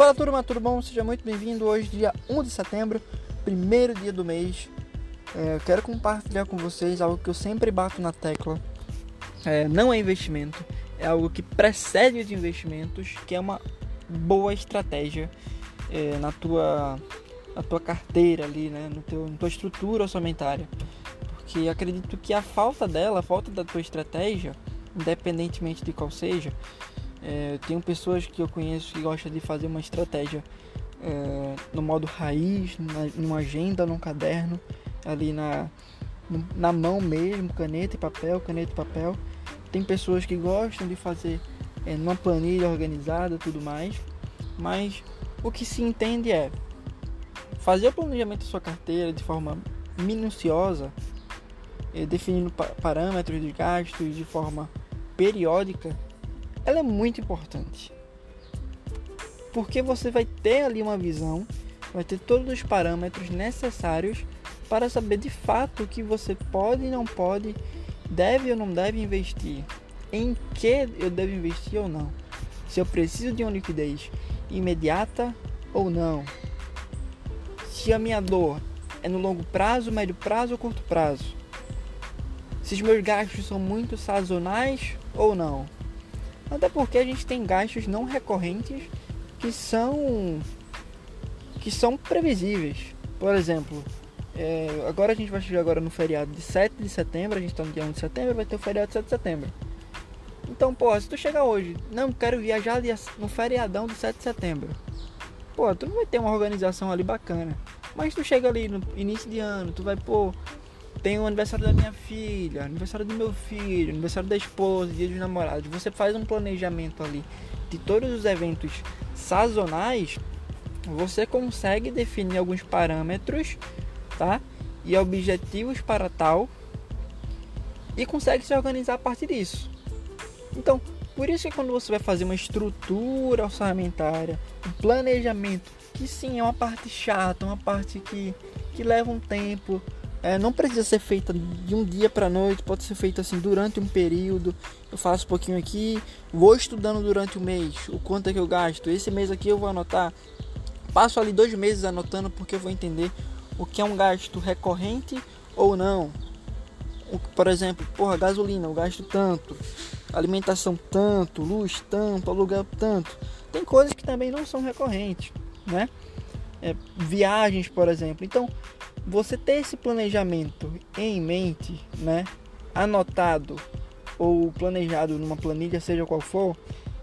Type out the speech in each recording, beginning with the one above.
Fala turma, tudo bom? Seja muito bem-vindo. Hoje, dia 1 de setembro, primeiro dia do mês. É, eu quero compartilhar com vocês algo que eu sempre bato na tecla. É, não é investimento, é algo que precede os investimentos, que é uma boa estratégia é, na, tua, na tua carteira ali, né? No teu, na tua estrutura orçamentária. Porque acredito que a falta dela, a falta da tua estratégia, independentemente de qual seja, é, tenho pessoas que eu conheço que gostam de fazer uma estratégia é, no modo raiz, na, numa agenda, num caderno, ali na, na mão mesmo, caneta e papel, caneta e papel. Tem pessoas que gostam de fazer é, numa planilha organizada tudo mais, mas o que se entende é fazer o planejamento da sua carteira de forma minuciosa, é, definindo parâmetros de gastos de forma periódica ela é muito importante. Porque você vai ter ali uma visão, vai ter todos os parâmetros necessários para saber de fato o que você pode e não pode, deve ou não deve investir, em que eu devo investir ou não, se eu preciso de uma liquidez imediata ou não, se a minha dor é no longo prazo, médio prazo ou curto prazo, se os meus gastos são muito sazonais ou não. Até porque a gente tem gastos não recorrentes que são que são previsíveis. Por exemplo, é, agora a gente vai chegar agora no feriado de 7 de setembro, a gente está no dia 1 de setembro, vai ter o feriado de 7 de setembro. Então, pô, se tu chegar hoje, não quero viajar no feriadão de 7 de setembro. Pô, tu não vai ter uma organização ali bacana. Mas tu chega ali no início de ano, tu vai, pô, tem o aniversário da minha filha, aniversário do meu filho, aniversário da esposa, dia dos namorados. Você faz um planejamento ali de todos os eventos sazonais, você consegue definir alguns parâmetros, tá? E objetivos para tal e consegue se organizar a partir disso. Então, por isso que quando você vai fazer uma estrutura orçamentária, um planejamento, que sim é uma parte chata, uma parte que, que leva um tempo, é, não precisa ser feita de um dia para noite, pode ser feita assim durante um período. Eu faço um pouquinho aqui, vou estudando durante o mês, o quanto é que eu gasto. Esse mês aqui eu vou anotar. Passo ali dois meses anotando porque eu vou entender o que é um gasto recorrente ou não. Por exemplo, porra, gasolina, eu gasto tanto, alimentação tanto, luz tanto, aluguel tanto. Tem coisas que também não são recorrentes, né? É, viagens, por exemplo. Então, você ter esse planejamento em mente, né, anotado ou planejado numa planilha, seja qual for,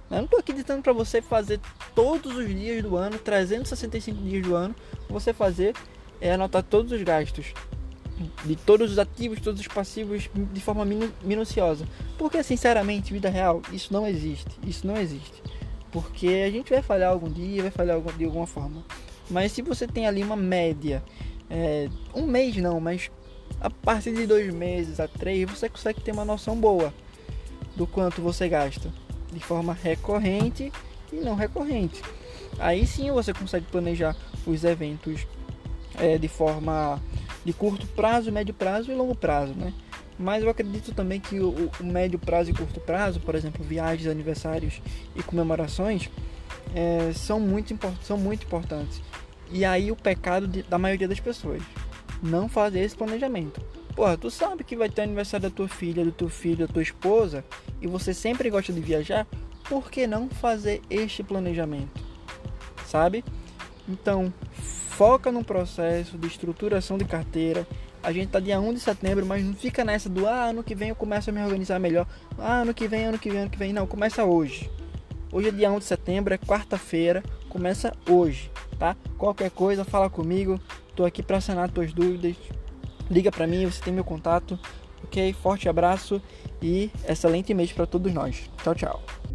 eu não estou aqui dizendo para você fazer todos os dias do ano, 365 dias do ano, você fazer é anotar todos os gastos de todos os ativos, todos os passivos de forma minu minuciosa. Porque sinceramente, vida real, isso não existe. Isso não existe. Porque a gente vai falhar algum dia, vai falhar de alguma forma. Mas se você tem ali uma média é, um mês não, mas a partir de dois meses a três você consegue ter uma noção boa do quanto você gasta de forma recorrente e não recorrente. Aí sim você consegue planejar os eventos é, de forma de curto prazo, médio prazo e longo prazo, né? Mas eu acredito também que o, o médio prazo e curto prazo, por exemplo, viagens, aniversários e comemorações, é, são, muito, são muito importantes. E aí o pecado de, da maioria das pessoas. Não fazer esse planejamento. Porra, tu sabe que vai ter aniversário da tua filha, do teu filho, da tua esposa, e você sempre gosta de viajar, por que não fazer este planejamento? Sabe? Então, foca no processo de estruturação de carteira. A gente tá dia 1 de setembro, mas não fica nessa do ah, ano que vem eu começo a me organizar melhor. Ah, ano que vem, ano que vem, ano que vem. Não, começa hoje. Hoje é dia 1 de setembro, é quarta-feira, começa hoje tá? Qualquer coisa, fala comigo. Tô aqui para sanar tuas dúvidas. Liga para mim, você tem meu contato. OK? Forte abraço e excelente mês para todos nós. Tchau, tchau.